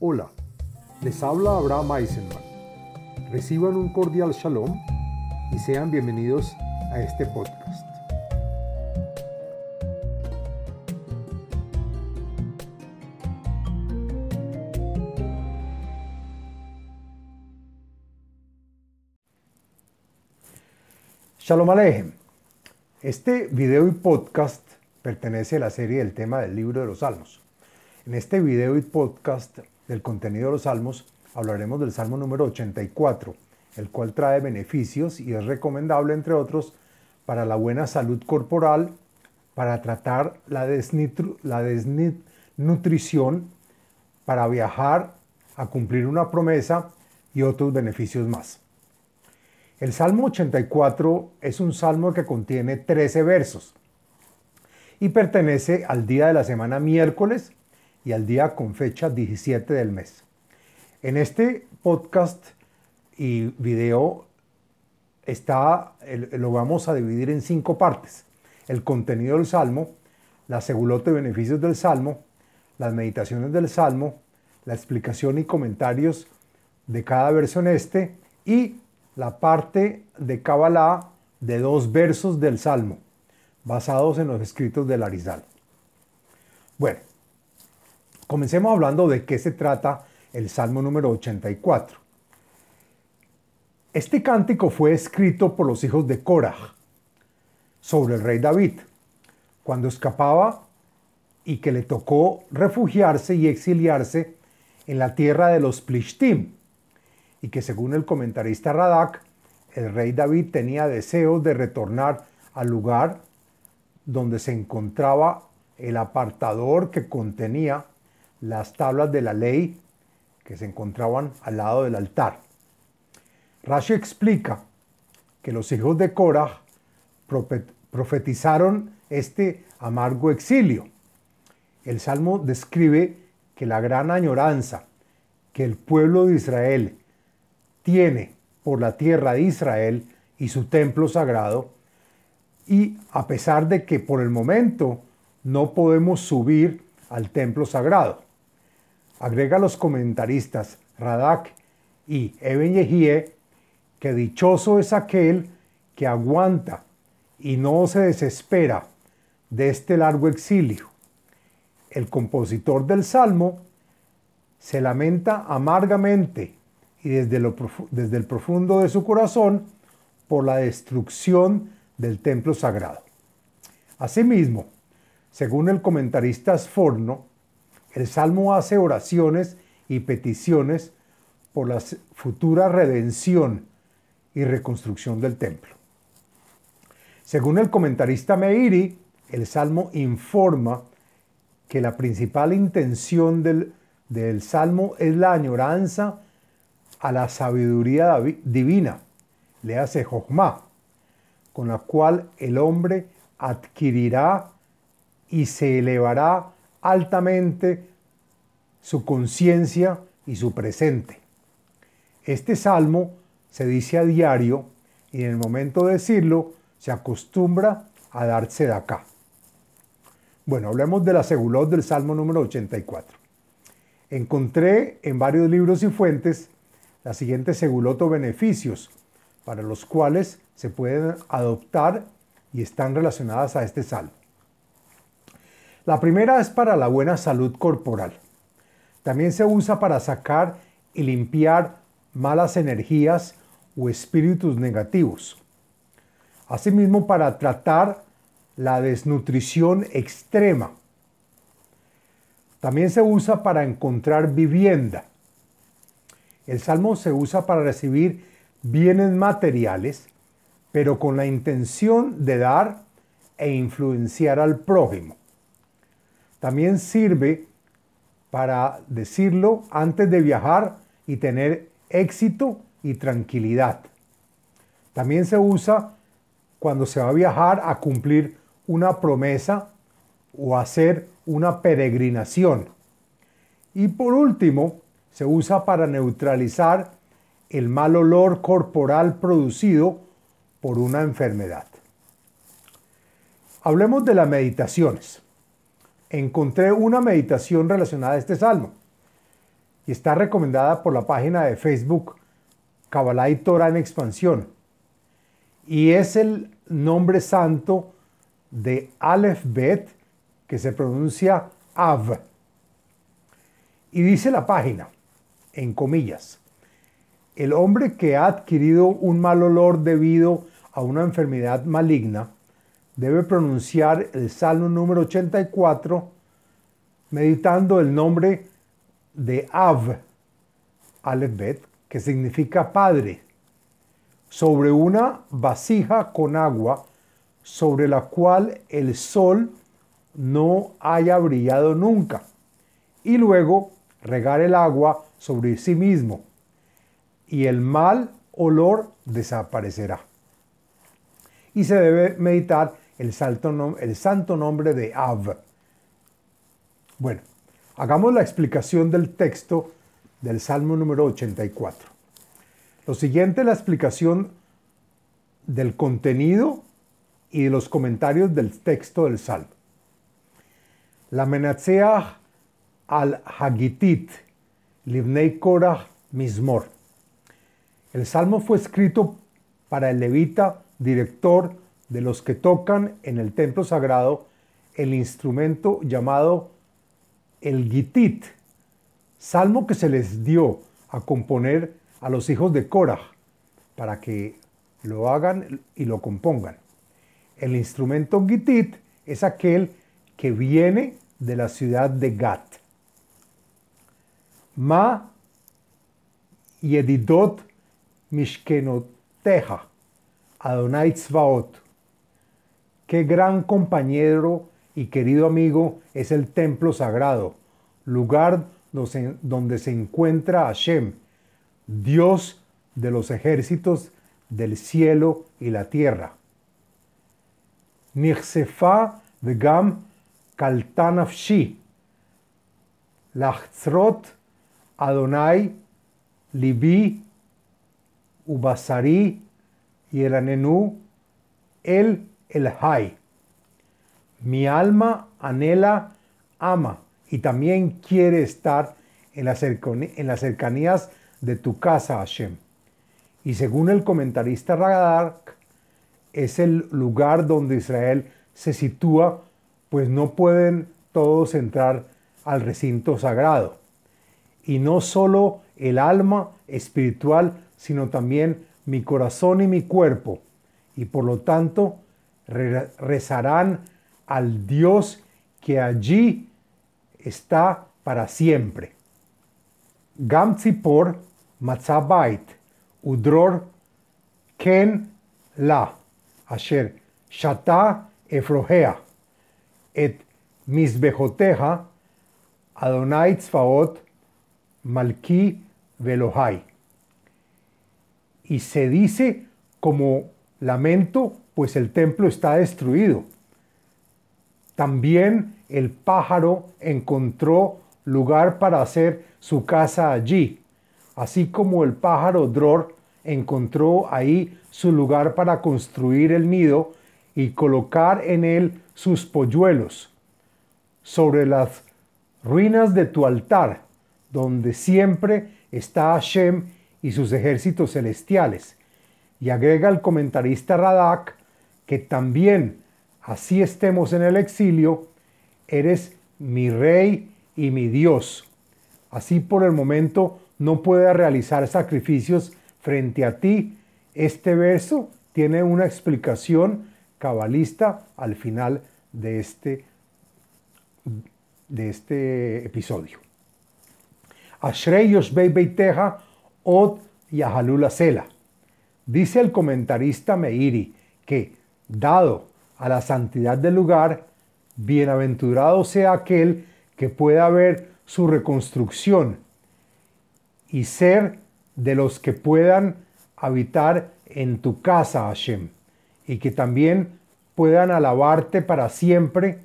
Hola, les habla Abraham Eisenman. Reciban un cordial shalom y sean bienvenidos a este podcast. Shalom Alejem. Este video y podcast pertenece a la serie del tema del libro de los Salmos. En este video y podcast del contenido de los salmos, hablaremos del salmo número 84, el cual trae beneficios y es recomendable, entre otros, para la buena salud corporal, para tratar la, desnutrición, para viajar, a cumplir una promesa y otros beneficios más. El Salmo 84 es un salmo que contiene 13 versos y pertenece al día de la semana miércoles y al día con fecha 17 del mes. En este podcast y video está, lo vamos a dividir en cinco partes. El contenido del Salmo, la segulota y beneficios del Salmo, las meditaciones del Salmo, la explicación y comentarios de cada verso en este y la parte de Kabbalah de dos versos del Salmo, basados en los escritos del Arizal. Bueno, Comencemos hablando de qué se trata el Salmo número 84. Este cántico fue escrito por los hijos de Korah sobre el rey David, cuando escapaba y que le tocó refugiarse y exiliarse en la tierra de los Plishtim, y que según el comentarista Radak, el rey David tenía deseos de retornar al lugar donde se encontraba el apartador que contenía las tablas de la ley que se encontraban al lado del altar. Rashi explica que los hijos de Korah profetizaron este amargo exilio. El Salmo describe que la gran añoranza que el pueblo de Israel tiene por la tierra de Israel y su templo sagrado, y a pesar de que por el momento no podemos subir al templo sagrado, Agrega los comentaristas Radak y Eben Yehie que dichoso es aquel que aguanta y no se desespera de este largo exilio. El compositor del Salmo se lamenta amargamente y desde, desde el profundo de su corazón por la destrucción del templo sagrado. Asimismo, según el comentarista Sforno, el Salmo hace oraciones y peticiones por la futura redención y reconstrucción del templo. Según el comentarista Meiri, el Salmo informa que la principal intención del, del Salmo es la añoranza a la sabiduría divina, le hace Jochma, con la cual el hombre adquirirá y se elevará altamente su conciencia y su presente. Este salmo se dice a diario y en el momento de decirlo se acostumbra a darse de acá. Bueno, hablemos de la segulot del salmo número 84. Encontré en varios libros y fuentes la siguiente segulot o beneficios para los cuales se pueden adoptar y están relacionadas a este salmo. La primera es para la buena salud corporal. También se usa para sacar y limpiar malas energías o espíritus negativos. Asimismo, para tratar la desnutrición extrema. También se usa para encontrar vivienda. El salmo se usa para recibir bienes materiales, pero con la intención de dar e influenciar al prójimo. También sirve para decirlo antes de viajar y tener éxito y tranquilidad. También se usa cuando se va a viajar a cumplir una promesa o hacer una peregrinación. Y por último, se usa para neutralizar el mal olor corporal producido por una enfermedad. Hablemos de las meditaciones encontré una meditación relacionada a este salmo. y está recomendada por la página de Facebook Kabbalah y Torah en expansión. Y es el nombre santo de Aleph Bet, que se pronuncia Av. Y dice la página, en comillas, el hombre que ha adquirido un mal olor debido a una enfermedad maligna debe pronunciar el Salmo número 84 meditando el nombre de Av, Aleph que significa padre, sobre una vasija con agua sobre la cual el sol no haya brillado nunca, y luego regar el agua sobre sí mismo, y el mal olor desaparecerá. Y se debe meditar el, el santo nombre de Av. Bueno, hagamos la explicación del texto del Salmo número 84. Lo siguiente es la explicación del contenido y de los comentarios del texto del Salmo. La Menatseach al Hagitit, Livnei Korah Mismor. El salmo fue escrito para el levita, director de los que tocan en el templo sagrado el instrumento llamado el Gitit, salmo que se les dio a componer a los hijos de Korah para que lo hagan y lo compongan. El instrumento Gitit es aquel que viene de la ciudad de Gat. Ma Yedidot Mishkenoteja, Adonai Tzvaot. Qué gran compañero y querido amigo es el templo sagrado, lugar donde se encuentra Hashem, Dios de los ejércitos del cielo y la tierra. Nirsefa vegam kaltanafshi, lachzrot Adonai libi ubasari yeranenu el elhai. Mi alma anhela, ama y también quiere estar en las, cercanías de tu casa, Hashem. Y según el comentarista Radak, es el lugar donde Israel se sitúa, pues no pueden todos entrar al recinto sagrado. Y no solo el alma espiritual, sino también mi corazón y mi cuerpo. Y por lo tanto rezarán al Dios que allí está para siempre. Gam por matzabait udror ken la asher shata efrohea et misbejoteja Adonai tzfaot malki velohai. Y se dice como lamento, pues el templo está destruido. También el pájaro encontró lugar para hacer su casa allí, así como el pájaro Dror encontró ahí su lugar para construir el nido y colocar en él sus polluelos. Sobre las ruinas de tu altar, donde siempre está Hashem y sus ejércitos celestiales. Y agrega el comentarista Radak que también así estemos en el exilio, eres mi rey y mi Dios. Así por el momento no pueda realizar sacrificios frente a ti. Este verso tiene una explicación cabalista al final de este, de este episodio. Ashrei Yoshbei Beiteja Od Yahalula Sela. Dice el comentarista Meiri que, dado a la santidad del lugar, bienaventurado sea aquel que pueda ver su reconstrucción y ser de los que puedan habitar en tu casa, Hashem, y que también puedan alabarte para siempre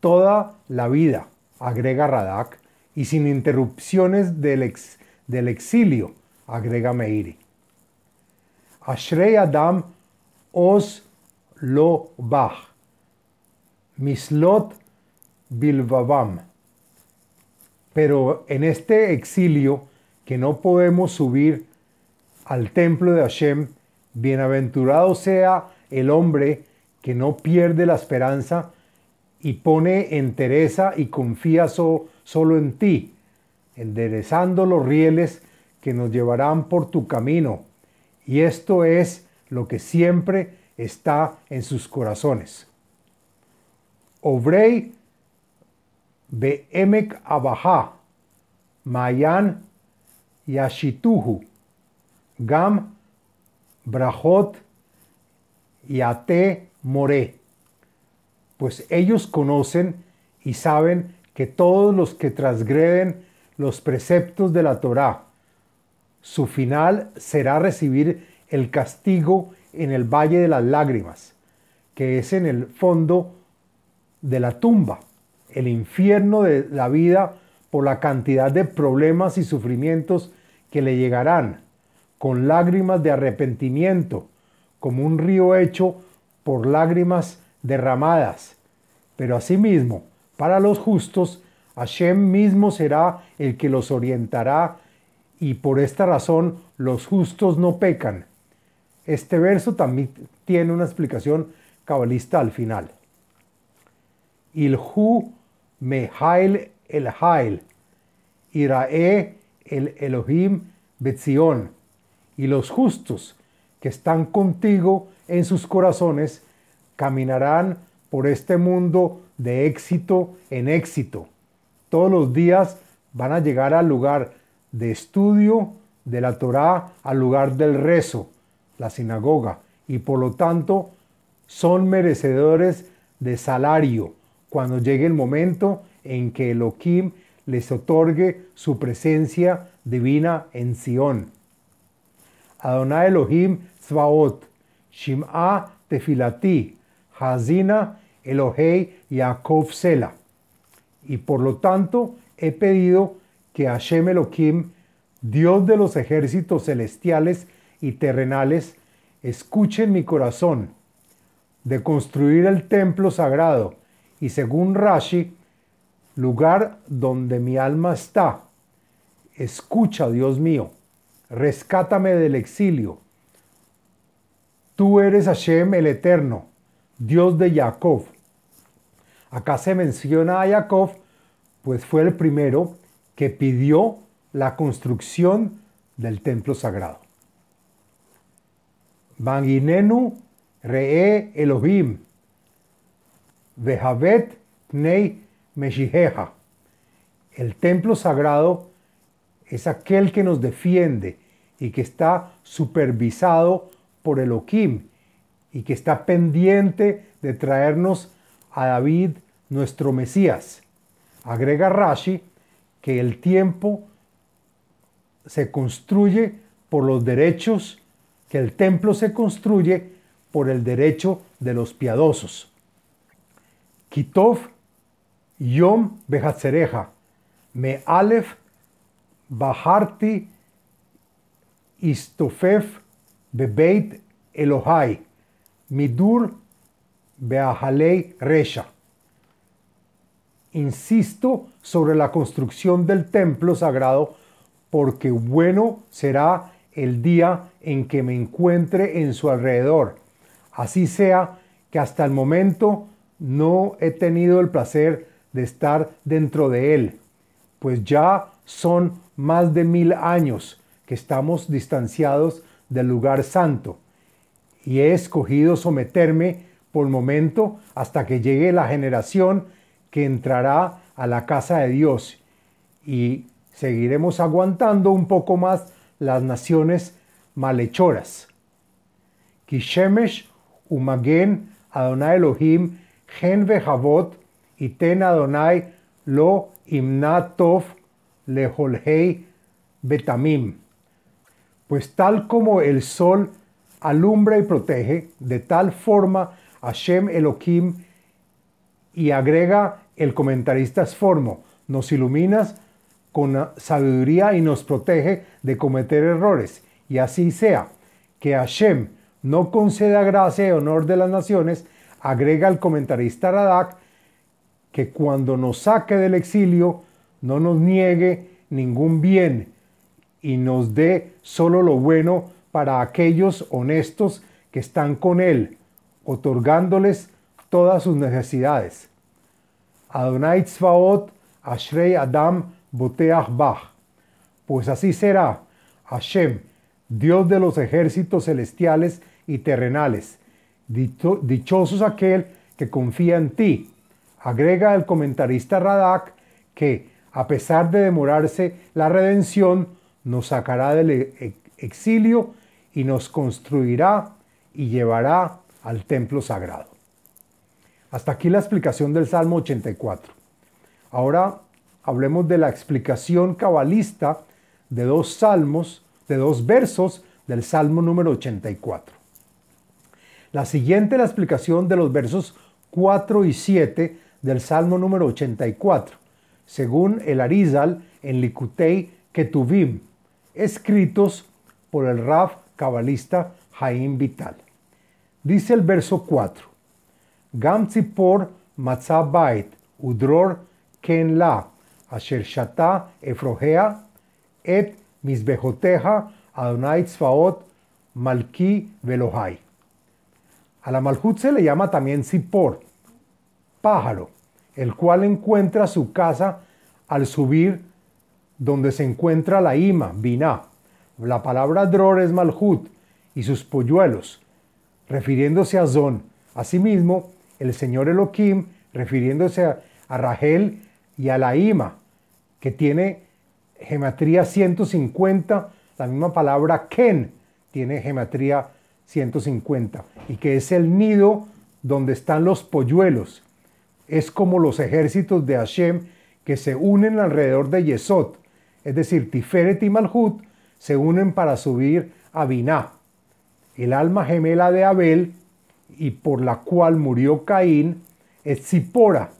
toda la vida, agrega Radak, y sin interrupciones del, del exilio, agrega Meiri. Ashrei Adam os lo bach. Mislot bilvavam. Pero en este exilio que no podemos subir al templo de Hashem, bienaventurado sea el hombre que no pierde la esperanza y pone entereza y confía solo en ti, enderezando los rieles que nos llevarán por tu camino. Y esto es lo que siempre está en sus corazones. Obrei Be'emek Abaha, Mayan Yashituhu, Gam Brahot Yate More. Pues ellos conocen y saben que todos los que transgreden los preceptos de la Torá, su final será recibir el castigo en el valle de las lágrimas, que es en el fondo de la tumba, el infierno de la vida por la cantidad de problemas y sufrimientos que le llegarán, con lágrimas de arrepentimiento, como un río hecho por lágrimas derramadas. Pero asimismo, para los justos, Hashem mismo será el que los orientará y por esta razón los justos no pecan. Este verso también tiene una explicación cabalista al final. Ilhu mehail el hail, irae el Elohim betzion, y los justos que están contigo en sus corazones caminarán por este mundo de éxito en éxito. Todos los días van a llegar al lugar de estudio de la Torá, al lugar del rezo, la sinagoga, y por lo tanto son merecedores de salario cuando llegue el momento en que Elohim les otorgue su presencia divina en Sión. Adonai Elohim Zvaot, Shim'a Tefilati, Hazina Elohei Yaakov Sela. Y por lo tanto he pedido que Hashem Elohim, Dios de los ejércitos celestiales y terrenales, escuche en mi corazón de construir el templo sagrado y según Rashi, lugar donde mi alma está. Escucha, Dios mío, rescátame del exilio. Tú eres Hashem el Eterno, Dios de Jacob. Acá se menciona a Jacob, pues fue el primero que pidió la construcción del templo sagrado. Banginenu Re'e Elohim, Vejavet Pnei Meshiheja. El templo sagrado es aquel que nos defiende y que está supervisado por Elohim y que está pendiente de traernos a David, nuestro Mesías. Agrega Rashi que el tiempo se construye por los derechos, que el templo se construye por el derecho de los piadosos. Kitov Yom Behatzereja, Me Alef Baharti Istofef Bebeit Elohai, Midur Beahalei Resha insisto sobre la construcción del templo sagrado porque bueno será el día en que me encuentre en su alrededor. Así sea que hasta el momento no he tenido el placer de estar dentro de él, pues ya son más de mil años que estamos distanciados del lugar santo y he escogido someterme por momento hasta que llegue la generación que entrará a la casa de Dios y seguiremos aguantando un poco más las naciones malhechoras. Kishemesh umagen Adonai Elohim gen vehavot ten Adonai lo imnatov leholhei betamim. Pues tal como el sol alumbra y protege, de tal forma Hashem Elohim y agrega el comentarista Sformo, nos iluminas con sabiduría y nos protege de cometer errores. Y así sea, que Hashem no conceda gracia y honor de las naciones, agrega el comentarista Radak, que cuando nos saque del exilio, no nos niegue ningún bien y nos dé solo lo bueno para aquellos honestos que están con Él, otorgándoles todas sus necesidades. Adonai Tzvaot, Ashrei Adam, Boteach Bach. Pues así será, Hashem, Dios de los ejércitos celestiales y terrenales. Dichosos aquel que confía en ti. Agrega el comentarista Radak que, a pesar de demorarse la redención, nos sacará del e-, exilio y nos construirá y llevará al templo sagrado. Hasta aquí la explicación del Salmo 84. Ahora hablemos de la explicación cabalista de dos salmos, de dos versos del Salmo número 84. La siguiente es la explicación de los versos 4 y 7 del Salmo número 84, según el Arizal en Likutei Ketuvim, escritos por el Raf cabalista Jaim Vital. Dice el verso 4, Gam tzipor matzah udror ken la, asher shata et misbejoteja Adonai tzfaot malki velohai. A la Malhut se le llama también Zippor, pájaro, el cual encuentra su casa al subir donde se encuentra la Ima, Binah. La palabra Dror es Malhut y sus polluelos, refiriéndose a Zon. Asimismo, el Señor Elohim, refiriéndose a, a Rahel y a la Ima, que tiene gematría 150, la misma palabra Ken tiene gematría 150, y que es el nido donde están los polluelos. Es como los ejércitos de Hashem que se unen alrededor de Yesod, es decir, Tiferet y Malhut se unen para subir a Biná, el alma gemela de Abel y por la cual murió Caín, es Zipora,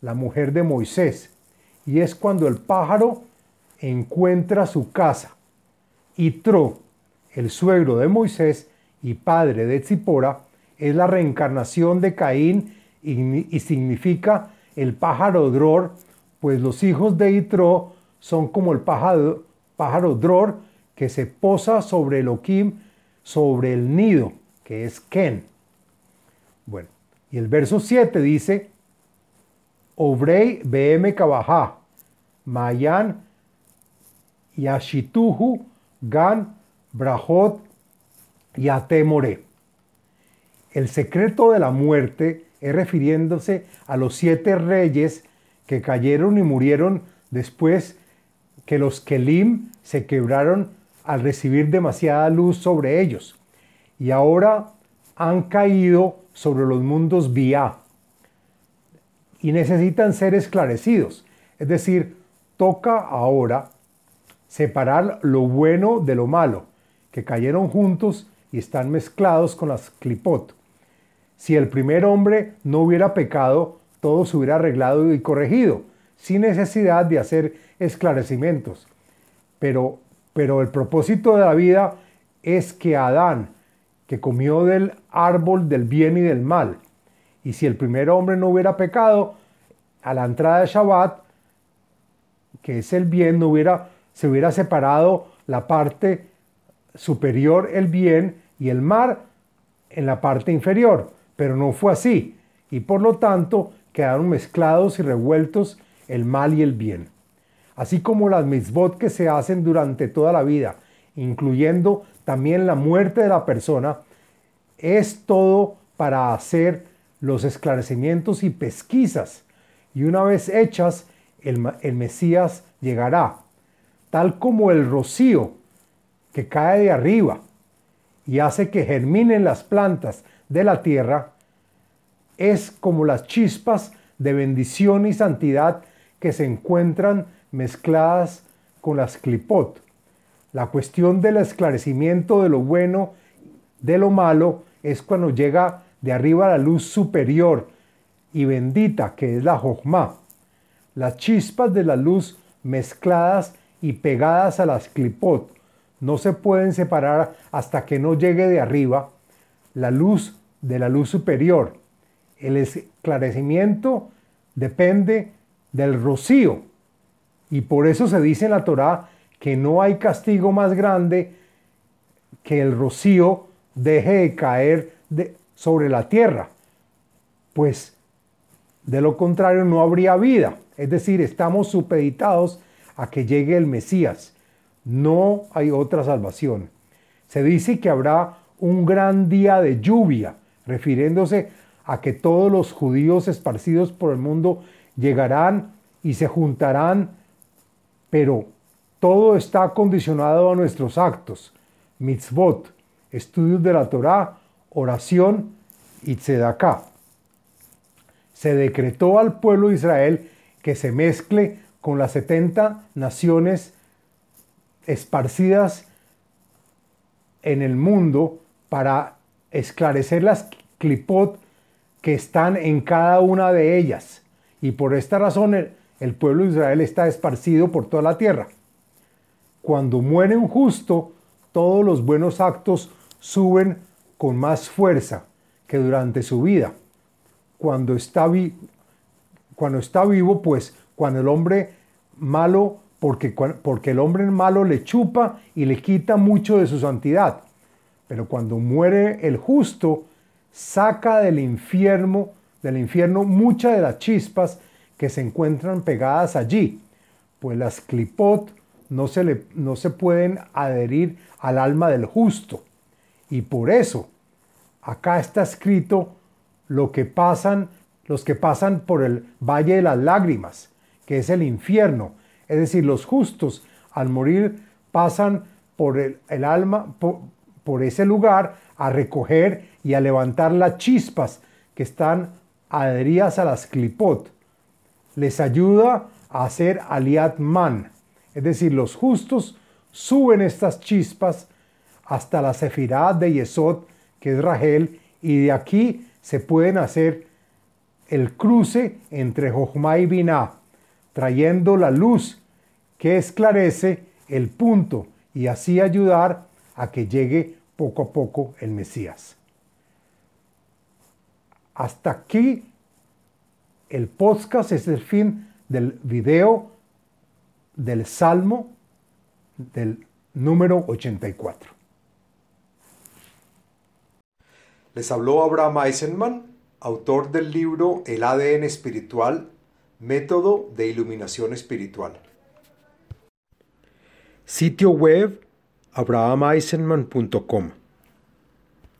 la mujer de Moisés, y es cuando el pájaro encuentra su casa. Y Tro, el suegro de Moisés, y padre de Tzipora, es la reencarnación de Caín y, significa el pájaro dror, pues los hijos de Itro son como el pájaro, pájaro dror que se posa sobre Elohim, sobre el nido, que es Ken. Bueno, y el verso 7 dice, Obrei BM Kabajá, Mayan Yashituhu Gan Brahot y a temoré. El secreto de la muerte es refiriéndose a los siete reyes que cayeron y murieron después que los Kelim se quebraron al recibir demasiada luz sobre ellos y ahora han caído sobre los mundos vía y necesitan ser esclarecidos. Es decir, toca ahora separar lo bueno de lo malo, que cayeron juntos y están mezclados con las clipot. Si el primer hombre no hubiera pecado, todo se hubiera arreglado y corregido, sin necesidad de hacer esclarecimientos. Pero, pero el propósito de la vida es que Adán, que comió del árbol del bien y del mal, y si el primer hombre no hubiera pecado, a la entrada de Shabbat, que es el bien, no hubiera, se hubiera separado la parte superior el bien y el mar en la parte inferior, pero no fue así, y por lo tanto quedaron mezclados y revueltos el mal y el bien. Así como las mitzvot que se hacen durante toda la vida, incluyendo también la muerte de la persona, es todo para hacer los esclarecimientos y pesquisas, y una vez hechas, el, el Mesías llegará, tal como el rocío que cae de arriba y hace que germinen las plantas de la tierra, es como las chispas de bendición y santidad que se encuentran mezcladas con las clipot. La cuestión del esclarecimiento de lo bueno, de lo malo, es cuando llega de arriba la luz superior y bendita que es la Jochma. Las chispas de la luz mezcladas y pegadas a las clipot no se pueden separar hasta que no llegue de arriba la luz de la luz superior. El esclarecimiento depende del rocío Y por eso se dice en la Torá que no hay castigo más grande que el rocío deje de caer sobre la tierra. Pues de lo contrario no habría vida. Es decir, estamos supeditados a que llegue el Mesías. No hay otra salvación. Se dice que habrá un gran día de lluvia, refiriéndose a que todos los judíos esparcidos por el mundo llegarán y se juntarán, pero todo está condicionado a nuestros actos, mitzvot, estudios de la Torá, oración y tzedaká. Se decretó al pueblo de Israel que se mezcle con las 70 naciones esparcidas en el mundo para esclarecer las clipot que están en cada una de ellas. Y por esta razón el, pueblo de Israel está esparcido por toda la tierra. Cuando muere un justo, todos los buenos actos suben con más fuerza que durante su vida. Cuando está, cuando está vivo, pues cuando el hombre malo, porque, porque el hombre malo le chupa y le quita mucho de su santidad. Pero cuando muere el justo, saca del infierno, del infierno muchas de las chispas que se encuentran pegadas allí, pues las clipot no se, le, no se pueden adherir al alma del justo. Y por eso, acá está escrito lo que pasan, los que pasan por el valle de las lágrimas, que es el infierno. Es decir, los justos al morir pasan por el, alma, por ese lugar a recoger y a levantar las chispas que están adheridas a las clipot. Les ayuda a hacer aliat man, es decir, los justos suben estas chispas hasta la sefirá de Yesod, que es Rahel, y de aquí se pueden hacer el cruce entre Jochma y Binah, trayendo la luz que esclarece el punto y así ayudar a que llegue poco a poco el Mesías. Hasta aquí el podcast es el fin del video del Salmo del número 84. Les habló Abraham Eisenman, autor del libro El ADN espiritual, método de iluminación espiritual. Sitio web abrahameisenman.com